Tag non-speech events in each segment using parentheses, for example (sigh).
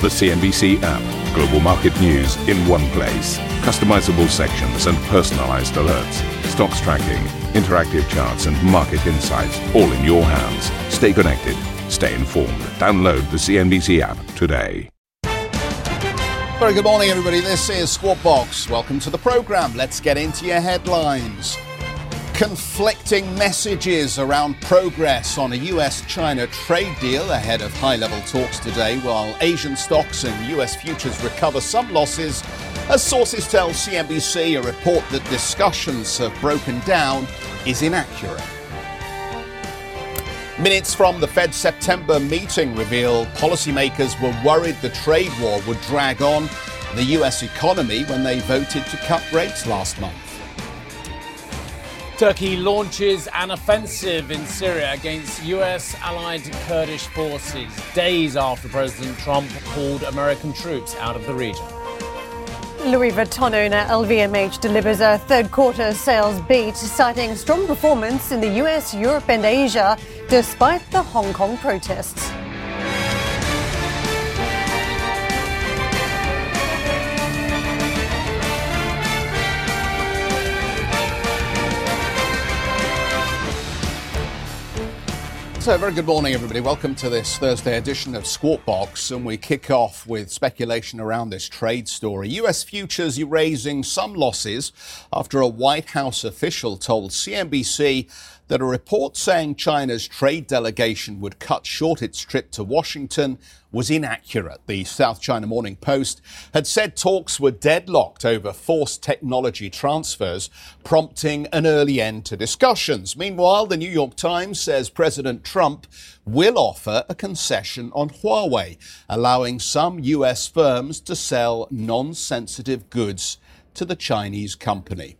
The CNBC app. Global market news in one place. Customizable sections and personalized alerts. Stocks tracking, interactive charts, and market insights all in your hands. Stay connected. Stay informed. Download the CNBC app today. Very good morning, everybody. This is Squawk Box. Welcome to the program. Let's get into your headlines conflicting messages around progress on a US China trade deal ahead of high level talks today, while Asian stocks and US futures recover some losses. As sources tell CNBC, a report that discussions have broken down is inaccurate. Minutes from the Fed September meeting reveal policymakers were worried the trade war would drag on the US economy when they voted to cut rates last month. Turkey launches an offensive in Syria against US allied Kurdish forces days after President Trump pulled American troops out of the region. Louis Vuitton owner LVMH delivers a third quarter sales beat, citing strong performance in the US, Europe, and Asia despite the Hong Kong protests. So, very good morning, everybody. Welcome to this Thursday edition of Squawk Box. And we kick off with speculation around this trade story. US futures erasing some losses after a White House official told CNBC that a report saying China's trade delegation would cut short its trip to Washington was inaccurate. The South China Morning Post had said talks were deadlocked over forced technology transfers, prompting an early end to discussions. Meanwhile, the New York Times says President Trump will offer a concession on Huawei, allowing some US firms to sell non sensitive goods to the Chinese company.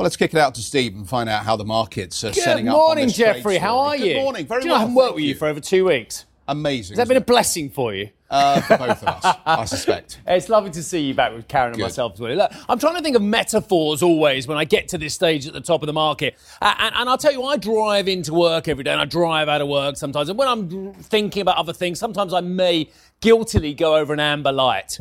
Well, let's kick it out to Steve and find out how the markets are Good setting up. Good morning, Geoffrey. How are Good you? morning. Very Do you know, well. I haven't worked with you for over two weeks. Amazing. Has that been a blessing for you? uh, for both of us, I (laughs) suspect. It's lovely to see you back with Karen and Good. myself as well. Look, I'm trying to think of metaphors always when I get to this stage at the top of the market. Uh, and, and I'll tell you, I drive into work every day and I drive out of work sometimes. And when I'm thinking about other things, sometimes I may guiltily go over an amber light.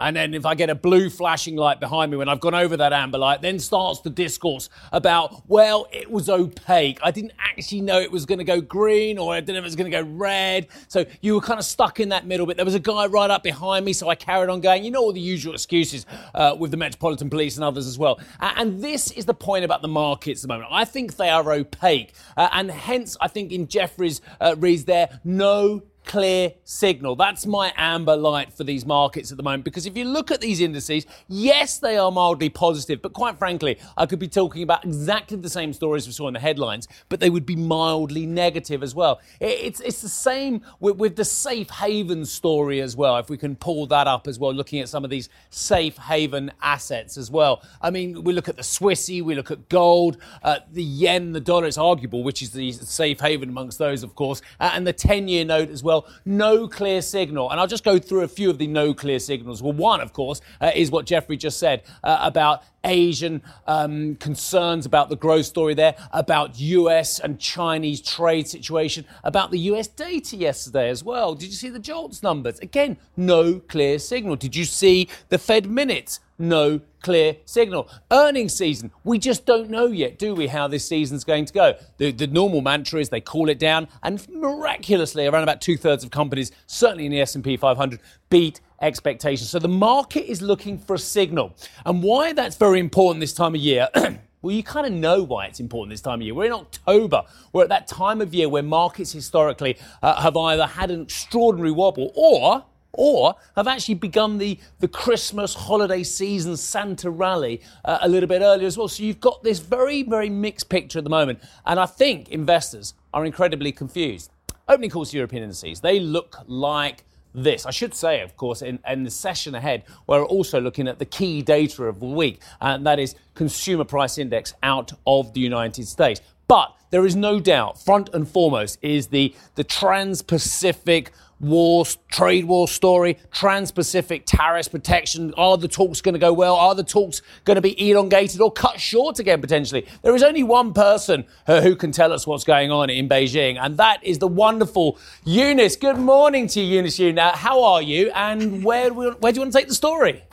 And then if I get a blue flashing light behind me when I've gone over that amber light, then starts the discourse about, well, it was opaque. I didn't actually know it was going to go green or I didn't know it was going to go red. So you were kind of stuck in that middle bit. There was a guy right up behind me, so I carried on going. You know all the usual excuses uh, with the Metropolitan Police and others as well. And this is the point about the markets at the moment. I think they are opaque. Uh, and hence, I think in Geoffrey's uh, reads there, no clear signal. That's my amber light for these markets at the moment. Because if you look at these indices, yes, they are mildly positive, but quite frankly, I could be talking about exactly the same stories we saw in the headlines, but they would be mildly negative as well. It's, it's the same with, with the safe haven story as well, if we can pull that up as well, looking at some of these safe haven assets as well. I mean, we look at the Swissy, we look at gold, uh, the yen, the dollar, it's arguable which is the safe haven amongst those, of course, uh, and the 10 year note as well. Well, no clear signal. And I'll just go through a few of the no clear signals. Well, one, of course, uh, is what Geoffrey just said uh, about Asian um, concerns about the growth story there, about US and Chinese trade situation, about the US data yesterday as well. Did you see the JOLTS numbers? Again, no clear signal. Did you see the Fed minutes? No clear signal. Earnings season, we just don't know yet, do we, how this season's going to go? The, the normal mantra is they call it down, and miraculously, around about two thirds of companies, certainly in the S&P 500, beat expectations. So the market is looking for a signal. And why that's very important this time of year. (clears throat) Well, you kind of know why it's important this time of year. We're in October. We're at that time of year where markets historically uh, have either had an extraordinary wobble or or have actually begun the, the Christmas holiday season Santa rally uh, a little bit earlier as well. So you've got this very, very mixed picture at the moment. And I think investors are incredibly confused. Opening calls to European indices, they look like this. I should say, of course, in, in the session ahead, we're also looking at the key data of the week, and that is consumer price index out of the United States. But there is no doubt, front and foremost, is the, the Trans Pacific war, trade war story, trans-Pacific tariffs protection. Are the talks going to go well? Are the talks going to be elongated or cut short again potentially? There is only one person uh, who can tell us what's going on in Beijing, and that is the wonderful Eunice. Good morning to you, Eunice. Now, how are you, and where where do you want to take the story?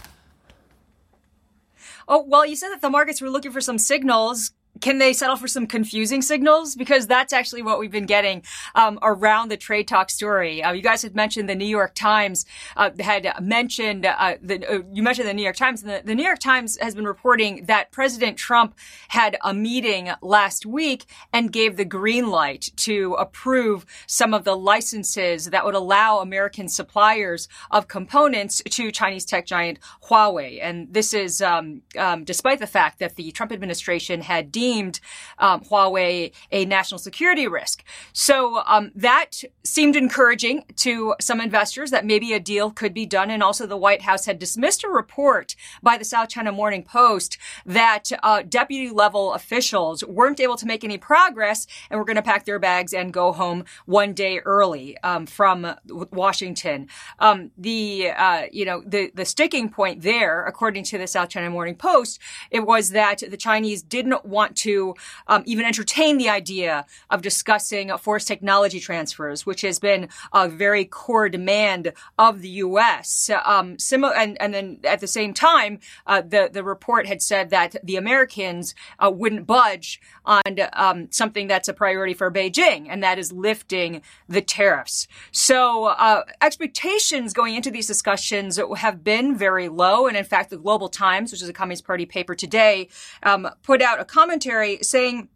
Oh, well, you said that the markets were looking for some signals can they settle for some confusing signals? Because that's actually what we've been getting um, around the trade talk story. Uh, you guys had mentioned the New York Times uh, had mentioned uh, the, uh, you mentioned the New York Times. And the, the New York Times has been reporting that President Trump had a meeting last week and gave the green light to approve some of the licenses that would allow American suppliers of components to Chinese tech giant Huawei. And this is um, um, despite the fact that the Trump administration had deemed deemed um, Huawei a national security risk. So um, that seemed encouraging to some investors that maybe a deal could be done. And also, the White House had dismissed a report by the South China Morning Post that uh, deputy level officials weren't able to make any progress and were going to pack their bags and go home one day early um, from Washington. Um, the uh, you know the the sticking point there, according to the South China Morning Post, it was that the Chinese didn't want to um, even entertain the idea of discussing forced technology transfers, which has been a very core demand of the U.S. Um, and, and then at the same time, uh, the the report had said that the Americans uh, wouldn't budge on um, something that's a priority for Beijing, and that is lifting the tariffs. So uh, expectations going into these discussions have been very low, and in fact, the Global Times, which is a Communist Party paper today, um, put out a commentary saying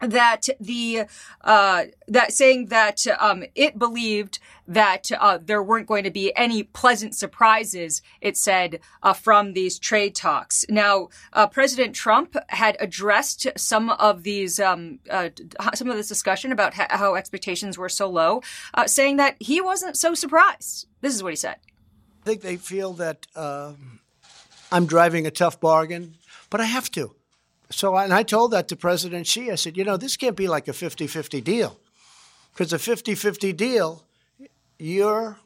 that the uh, that saying that um, it believed that uh, there weren't going to be any pleasant surprises. It said uh, from these trade talks. Now, uh, President Trump had addressed some of these um, uh, some of this discussion about how expectations were so low, uh, saying that he wasn't so surprised. This is what he said. I think they feel that um, I'm driving a tough bargain, but I have to. So, and I told that to President Xi. I said, you know, this can't be like a 50 50 deal. Because a 50 50 deal, you're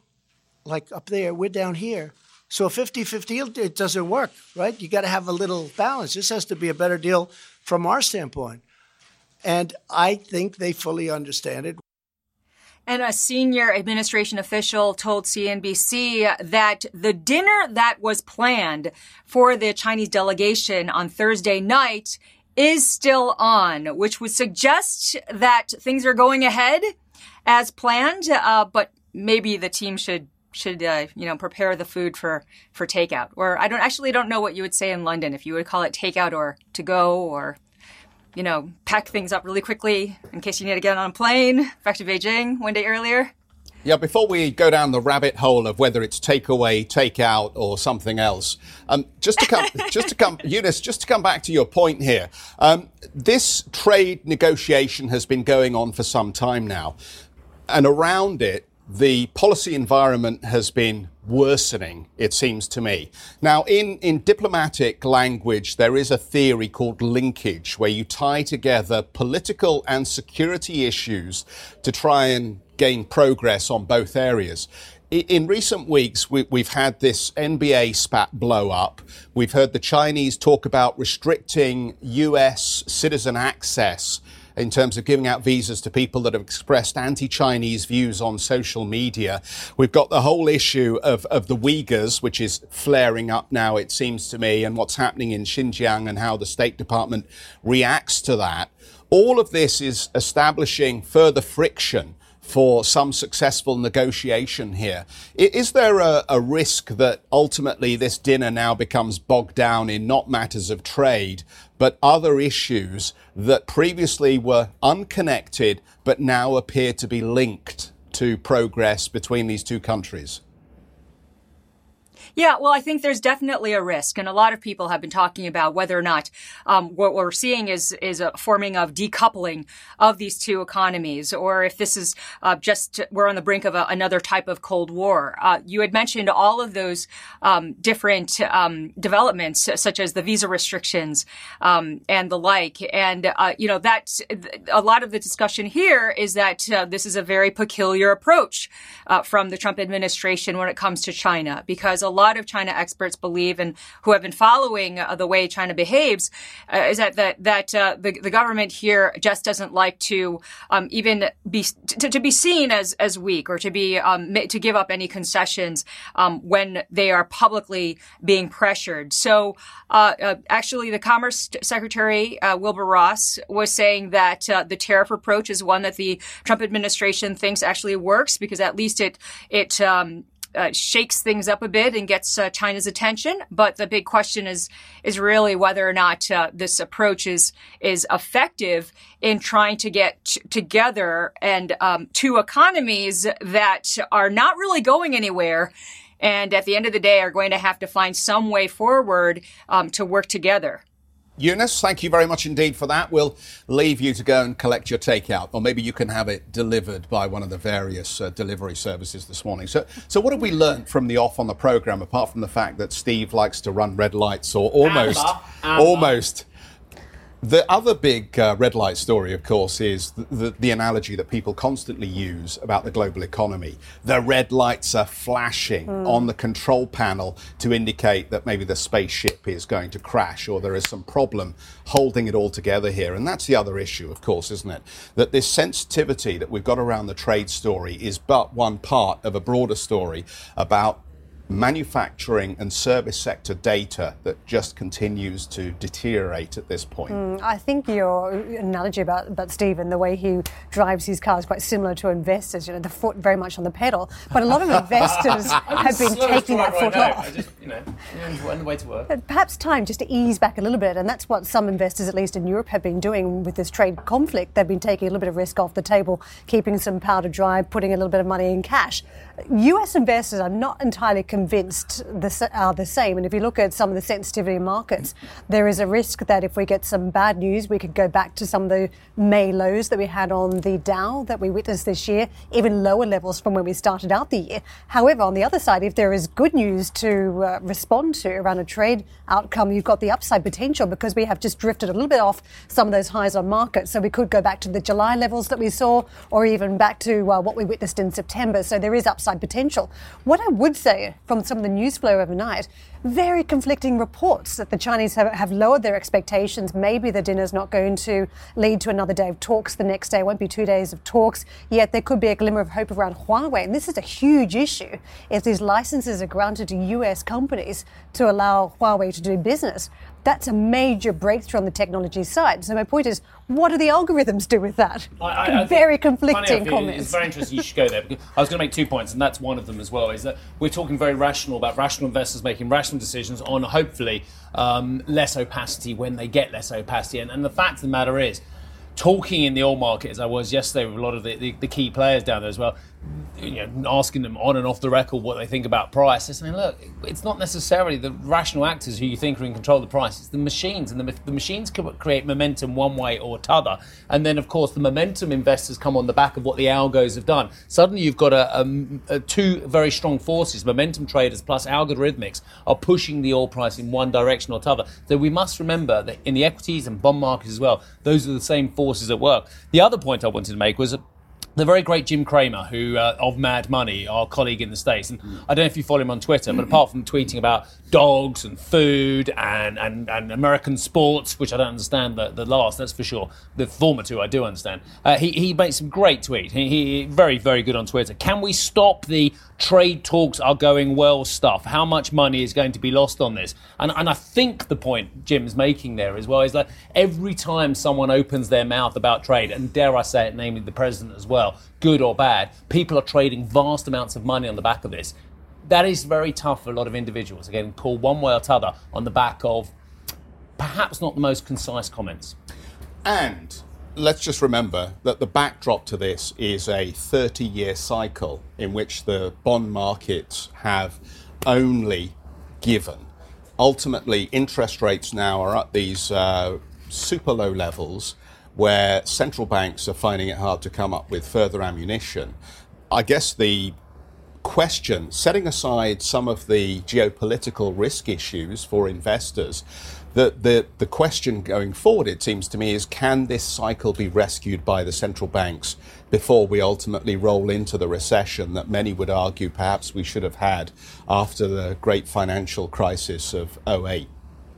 like up there, we're down here. So a 50 50 deal, it doesn't work, right? You got to have a little balance. This has to be a better deal from our standpoint. And I think they fully understand it. And a senior administration official told CNBC that the dinner that was planned for the Chinese delegation on Thursday night is still on, which would suggest that things are going ahead as planned, uh, but maybe the team should should uh, you know prepare the food for for takeout. Or i don't actually don't know what you would say in london if you would call it takeout or to go or you know, pack things up really quickly in case you need to get on a plane back to Beijing one day earlier? Yeah, before we go down the rabbit hole of whether it's takeaway, takeout, or something else, um, just to come, (laughs) just to come, Eunice, just to come back to your point here, um, this trade negotiation has been going on for some time now, and around it, the policy environment has been worsening, it seems to me. Now, in, in diplomatic language, there is a theory called linkage, where you tie together political and security issues to try and gain progress on both areas. In recent weeks, we, have had this NBA spat blow up. We've heard the Chinese talk about restricting US citizen access in terms of giving out visas to people that have expressed anti-Chinese views on social media. We've got the whole issue of, of the Uyghurs, which is flaring up now, it seems to me, and what's happening in Xinjiang and how the State Department reacts to that. All of this is establishing further friction for some successful negotiation here. Is there a, a, risk that ultimately this dinner now becomes bogged down in not matters of trade, but other issues that previously were unconnected but now appear to be linked to progress between these two countries? Yeah, well, I think there's definitely a risk, and a lot of people have been talking about whether or not um, what we're seeing is is a forming of decoupling of these two economies, or if this is uh, just we're on the brink of a, another type of Cold War. Uh, you had mentioned all of those um, different um, developments, such as the visa restrictions um, and the like, and uh, you know that a lot of the discussion here is that uh, this is a very peculiar approach uh, from the Trump administration when it comes to China, because a lot of China experts believe, and who have been following uh, the way China behaves, uh, is that that that uh, the the government here just doesn't like to um, even be to, to, be seen as as weak or to be um, to give up any concessions um, when they are publicly being pressured. So uh, actually, the Commerce Secretary Wilbur Ross was saying that the tariff approach is one that the Trump administration thinks actually works because at least it it um, uh, shakes things up a bit and gets uh, China's attention. But the big question is is really whether or not uh, this approach is is effective in trying to get t- together and um, two economies that are not really going anywhere. And at the end of the day, are going to have to find some way forward um, to work together. Eunice, thank you very much indeed for that. We'll leave you to go and collect your takeout, or maybe you can have it delivered by one of the various uh, delivery services this morning. So, so what have we learned from the off on the program, apart from the fact that Steve likes to run red lights, or almost, Amber. Amber. almost the other big uh, red light story, of course, is the, the, the, analogy that people constantly use about the global economy. The red lights are flashing mm. on the control panel to indicate that maybe the spaceship is going to crash or there is some problem holding it all together here. And that's the other issue, of course, isn't it? That this sensitivity that we've got around the trade story is but one part of a broader story about manufacturing and service sector data that just continues to deteriorate at this point. Mm, I think your analogy about, about Stephen, the way he drives his car is quite similar to investors, you know, the foot very much on the pedal. But a lot of (laughs) investors (laughs) have been taking that foot right off. Just, you know, on the way to work. Perhaps time just to ease back a little bit, and that's what some investors, at least in Europe, have been doing with this trade conflict. They've been taking a little bit of risk off the table, keeping some powder dry, putting a little bit of money in cash. US investors are not entirely convinced the, are the same. And if you look at some of the sensitivity markets, there is a risk that if we get some bad news, we could go back to some of the May lows that we had on the Dow that we witnessed this year, even lower levels from when we started out the year. However, on the other side, if there is good news to uh, respond to around a trade outcome, you've got the upside potential because we have just drifted a little bit off some of those highs on markets. So we could go back to the July levels that we saw or even back to uh, what we witnessed in September. So there is upside upside potential. What I would say from some of the news flow overnight, very conflicting reports that the Chinese have, have lowered their expectations. Maybe the dinner's not going to lead to another day of talks the next day. It won't be two days of talks. Yet there could be a glimmer of hope around Huawei. And this is a huge issue if these licenses are granted to US companies to allow Huawei to do business. That's a major breakthrough on the technology side. So my point is, what do the algorithms do with that? I, I very conflicting comments. It's very interesting. You should go there. I was going to make two points, and that's one of them as well. Is that we're talking very rational about rational investors making rational decisions on hopefully um, less opacity when they get less opacity. And, and the fact of the matter is, talking in the oil market as I was yesterday with a lot of the, the, the key players down there as well, you know, asking them on and off the record what they think about price. They're saying, look, it's not necessarily the rational actors who you think are in control of the price. It's the machines, and the, the machines can create momentum one way or t'other. And then, of course, the momentum investors come on the back of what the algos have done. Suddenly, you've got a, a, a two very strong forces: momentum traders plus algorithmics are pushing the oil price in one direction or t'other. So we must remember that in the equities and bond markets as well, those are the same forces at work. The other point I wanted to make was the very great Jim Cramer, who uh, of Mad Money, our colleague in the States. And I don't know if you follow him on Twitter, but apart from tweeting about dogs and food and, and, and American sports, which I don't understand the, the last, that's for sure. The former two I do understand. Uh, he, he makes some great tweets. He, he very, very good on Twitter. Can we stop the trade talks are going well stuff? How much money is going to be lost on this? And, and I think the point Jim's making there as well is that every time someone opens their mouth about trade, and dare I say it, namely the president as well, well, good or bad, people are trading vast amounts of money on the back of this. That is very tough for a lot of individuals, getting pulled one way or t'other on the back of perhaps not the most concise comments. And let's just remember that the backdrop to this is a 30 year cycle in which the bond markets have only given. Ultimately, interest rates now are at these uh, super low levels where central banks are finding it hard to come up with further ammunition. I guess the question, setting aside some of the geopolitical risk issues for investors, the, the, the question going forward, it seems to me, is can this cycle be rescued by the central banks before we ultimately roll into the recession that many would argue perhaps we should have had after the great financial crisis of 08,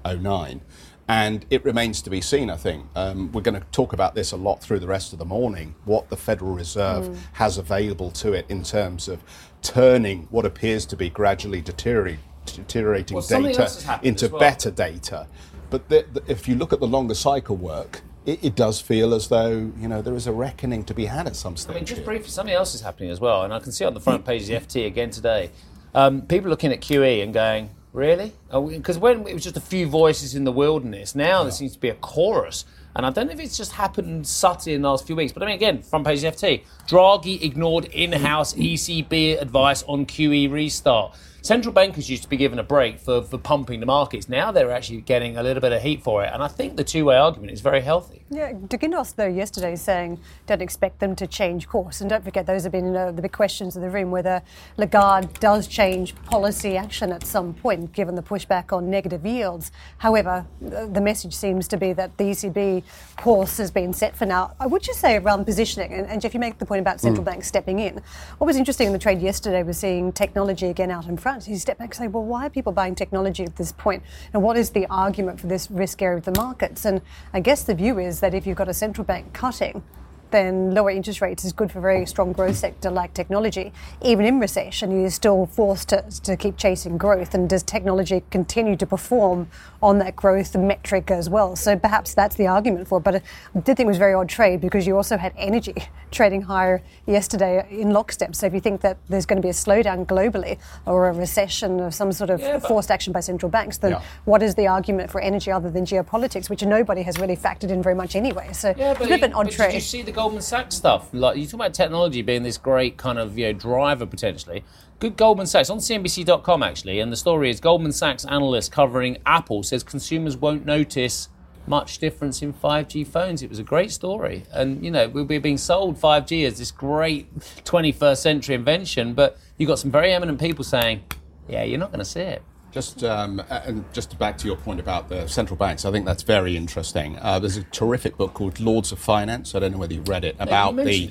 09? And it remains to be seen, I think. Um, we're going to talk about this a lot through the rest of the morning, what the Federal Reserve mm. has available to it in terms of turning what appears to be gradually deteriorating, deteriorating well, data into well. better data. But the, the, if you look at the longer cycle work, it, it, does feel as though you know there is a reckoning to be had at some stage. I mean, just briefly, something else is happening as well, and I can see on the front (laughs) page of the FT again today. Um, people looking at QE and going, "Really?" Because when it was just a few voices in the wilderness, now yeah. there seems to be a chorus. And I don't know if it's just happened subtly in the last few weeks, but I mean, again, front page of FT, Draghi ignored in-house ECB advice on QE restart central bankers used to be given a break for, for pumping the markets. Now they're actually getting a little bit of heat for it. And I think the two way argument is very healthy. Yeah, de Guindos, though, yesterday saying don't expect them to change course. And don't forget, those have been uh, the big questions in the room whether Lagarde does change policy action at some point, given the pushback on negative yields. However, the message seems to be that the ECB course has been set for now. I would just say around positioning, and, and Geoff, you make the point about central mm. banks stepping in. What was interesting in the trade yesterday was seeing technology again out in front front. You step back and say, well, why are people buying technology at this point? And what is the argument for this risk area of the markets? And I guess the view is that if you've got a central bank cutting, then lower interest rates is good for a very strong growth sector like technology. Even in recession, you're still forced to, to keep chasing growth. And does technology continue to perform on that growth metric as well? So perhaps that's the argument for it. But I did think it was very odd trade because you also had energy (laughs) trading higher yesterday in lockstep. So if you think that there's going to be a slowdown globally or a recession of some sort of yeah, forced action by central banks, then yeah. what is the argument for energy other than geopolitics, which nobody has really factored in very much anyway? So yeah, it's a bit of an odd trade. Goldman Sachs stuff? Like you talk about technology being this great kind of you know driver potentially. Good Goldman Sachs on CNBC.com actually, and the story is Goldman Sachs analyst covering Apple says consumers won't notice much difference in 5G phones. It was a great story, and you know we're being sold 5G as this great (laughs) 21st century invention, but you've got some very eminent people saying, "Yeah, you're not going to see it." Just um, and just back to your point about the central banks, I think that's very interesting. Uh, there's a terrific book called Lords of Finance. I don't know whether you've read it about the me,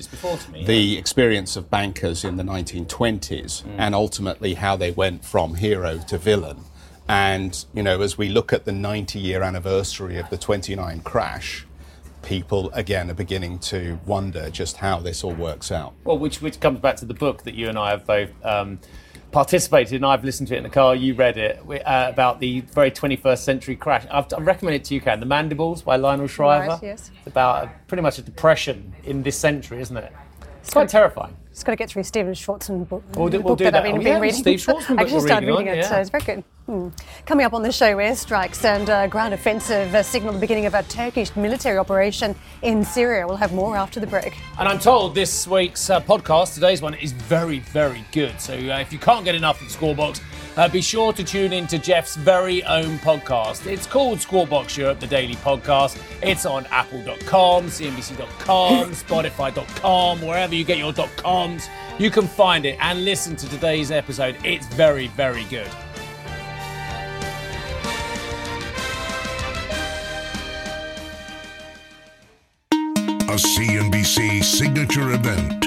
the yeah. experience of bankers in the 1920s mm. and ultimately how they went from hero to villain. And you know, as we look at the 90-year anniversary of the 29 crash, people again are beginning to wonder just how this all works out. Well, which which comes back to the book that you and I have both. Um, participated in. I've listened to it in the car. You read it uh, about the very 21st century crash. I've, I recommend it to you, Karen. The Mandibles by Lionel Shriver. Right, yes. It's about a, pretty much a depression in this century, isn't it? It's quite terrifying. Just got to get through Stephen Schwarzman book. We'll do, we'll do that. that. I've been, oh, yeah, reading. Steve Schwarzman (laughs) I just started reading, reading it, yeah. so it's very good. Hmm. Coming up on the show, airstrikes and uh, ground offensive uh, signal the beginning of a Turkish military operation in Syria. We'll have more after the break. And I'm told this week's uh, podcast, today's one, is very, very good. So uh, if you can't get enough of the Squawk Box, uh, be sure to tune in to Geoff's very own podcast. It's called Squawk Box Europe, the daily podcast. It's on apple.com, cnbc.com, (laughs) spotify.com, wherever you get your .coms. You can find it and listen to today's episode. It's very, very good. A CNBC signature event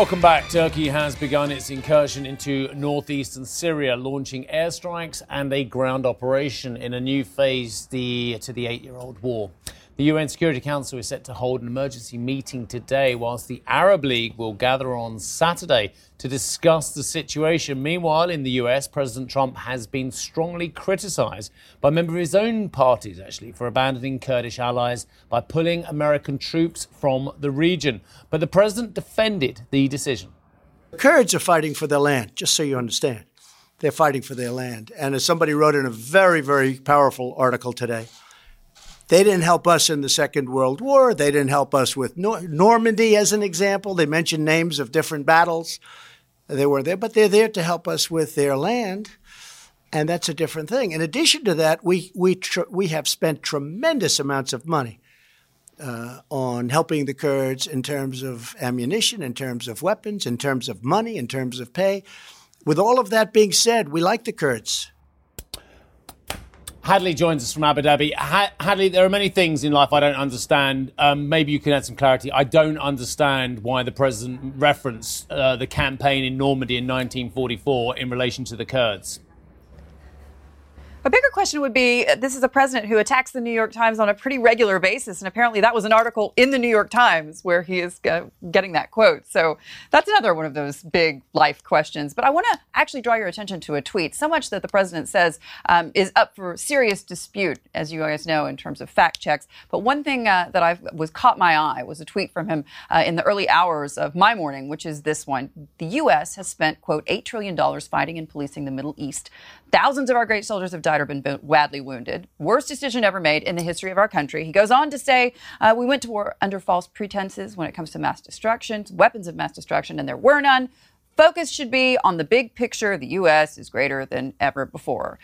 Welcome back. Turkey has begun its incursion into northeastern Syria, launching airstrikes and a ground operation in a new phase the, to the eight year old war. The UN Security Council is set to hold an emergency meeting today, whilst the Arab League will gather on Saturday to discuss the situation. Meanwhile, in the US, President Trump has been strongly criticized by members of his own parties, actually, for abandoning Kurdish allies by pulling American troops from the region. But the president defended the decision. The Kurds are fighting for their land, just so you understand. They're fighting for their land. And as somebody wrote in a very, very powerful article today, they didn't help us in the Second World War. They didn't help us with Nor- Normandy, as an example. They mentioned names of different battles. They were there, but they're there to help us with their land, and that's a different thing. In addition to that, we we tr- we have spent tremendous amounts of money uh, on helping the Kurds in terms of ammunition, in terms of weapons, in terms of money, in terms of pay. With all of that being said, we like the Kurds. Hadley joins us from Abu Dhabi. Hadley, there are many things in life I don't understand. Um, maybe you can add some clarity. I don't understand why the president referenced uh, the campaign in Normandy in 1944 in relation to the Kurds. A bigger question would be uh, this is a president who attacks the New York Times on a pretty regular basis. And apparently, that was an article in the New York Times where he is uh, getting that quote. So that's another one of those big life questions. But I want to actually draw your attention to a tweet, so much that the president says um, is up for serious dispute, as you guys know, in terms of fact checks. But one thing uh, that I was caught my eye was a tweet from him uh, in the early hours of my morning, which is this one. The U.S. has spent, quote, $8 trillion fighting and policing the Middle East. Thousands of our great soldiers have died or been badly wounded. Worst decision ever made in the history of our country. He goes on to say, uh, We went to war under false pretenses when it comes to mass destruction, weapons of mass destruction, and there were none. Focus should be on the big picture. The U.S. is greater than ever before.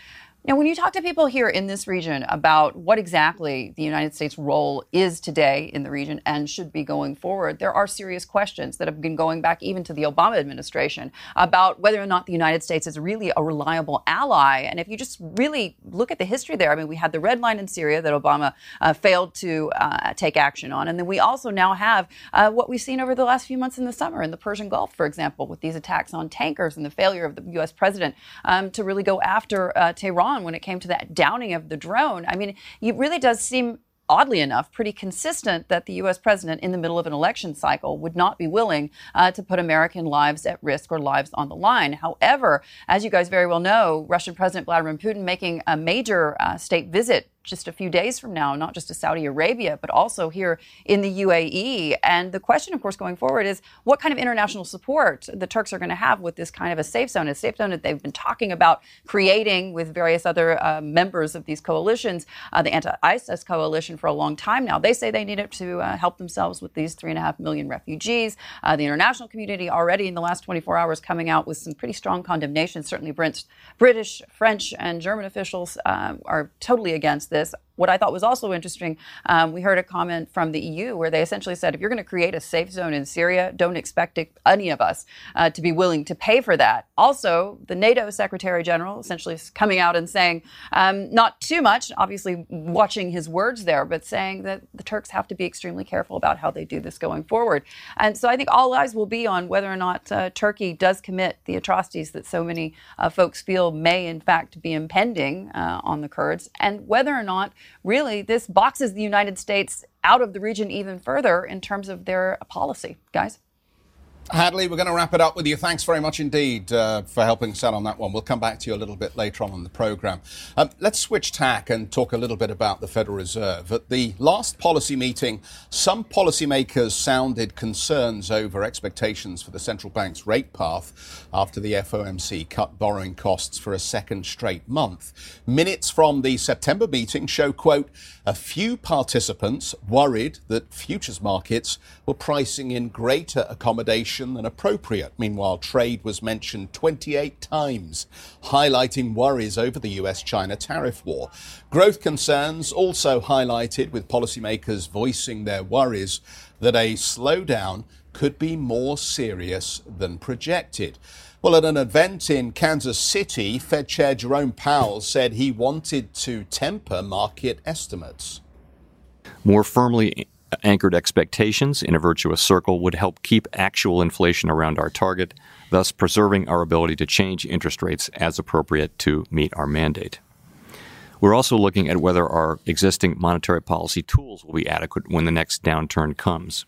Now, when you talk to people here in this region about what exactly the United States' role is today in the region and should be going forward, there are serious questions that have been going back even to the Obama administration about whether or not the United States is really a reliable ally. And if you just really look at the history there, I mean, we had the red line in Syria that Obama uh, failed to uh, take action on. And then we also now have uh, what we've seen over the last few months in the summer in the Persian Gulf, for example, with these attacks on tankers and the failure of the U.S. president um, to really go after uh, Tehran when it came to that downing of the drone. I mean, it really does seem oddly enough, pretty consistent that the U.S. president, in the middle of an election cycle, would not be willing uh, to put American lives at risk or lives on the line. However, as you guys very well know, Russian President Vladimir Putin making a major uh, state visit just a few days from now, not just to Saudi Arabia, but also here in the UAE. And the question, of course, going forward is what kind of international support the Turks are going to have with this kind of a safe zone, a safe zone that they've been talking about creating with various other uh, members of these coalitions, uh, the anti ISIS coalition, for a long time now. They say they need it to uh, help themselves with these three and a half million refugees. Uh, the international community already in the last 24 hours coming out with some pretty strong condemnation. Certainly, British, French, and German officials um, are totally against this this. What I thought was also interesting, um, we heard a comment from the EU where they essentially said, if you're going to create a safe zone in Syria, don't expect any of us uh, to be willing to pay for that. Also, the NATO Secretary General essentially is coming out and saying, um, not too much, obviously watching his words there, but saying that the Turks have to be extremely careful about how they do this going forward. And so I think all eyes will be on whether or not uh, Turkey does commit the atrocities that so many uh, folks feel may, in fact, be impending uh, on the Kurds, and whether or not really this boxes the United States out of the region even further in terms of their policy. Guys? Hadley, we're going to wrap it up with you. Thanks very much indeed uh, for helping us out on that one. We'll come back to you a little bit later on in the programme. Um, let's switch tack and talk a little bit about the Federal Reserve. At the last policy meeting, some policymakers sounded concerns over expectations for the central bank's rate path after the FOMC cut borrowing costs for a second straight month. Minutes from the September meeting show, quote, a few participants worried that futures markets were pricing in greater accommodation than appropriate. Meanwhile, trade was mentioned 28 times, highlighting worries over the US China tariff war. Growth concerns also highlighted, with policymakers voicing their worries that a slowdown could be more serious than projected. Well, at an event in Kansas City, Fed Chair Jerome Powell said he wanted to temper market estimates. More firmly anchored expectations in a virtuous circle would help keep actual inflation around our target, thus preserving our ability to change interest rates as appropriate to meet our mandate. We're also looking at whether our existing monetary policy tools will be adequate when the next downturn comes.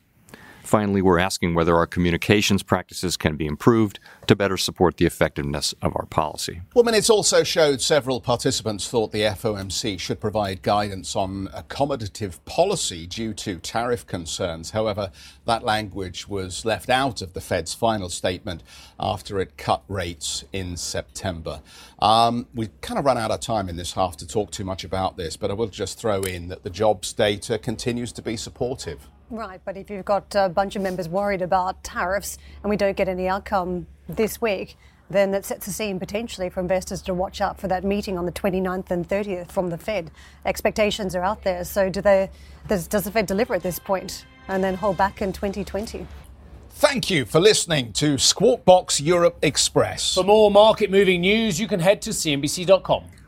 Finally, we're asking whether our communications practices can be improved to better support the effectiveness of our policy. Well, minutes also showed several participants thought the FOMC should provide guidance on accommodative policy due to tariff concerns. However, that language was left out of the Fed's final statement after it cut rates in September. Um, we've kind of run out of time in this half to talk too much about this, but I will just throw in that the jobs data continues to be supportive. Right, but if you've got a bunch of members worried about tariffs and we don't get any outcome this week, then that sets a scene potentially for investors to watch out for that meeting on the 29th and 30th from the Fed. Expectations are out there. So do they, does, does the Fed deliver at this point and then hold back in 2020? Thank you for listening to Squawk Box Europe Express. For more market moving news, you can head to CNBC.com.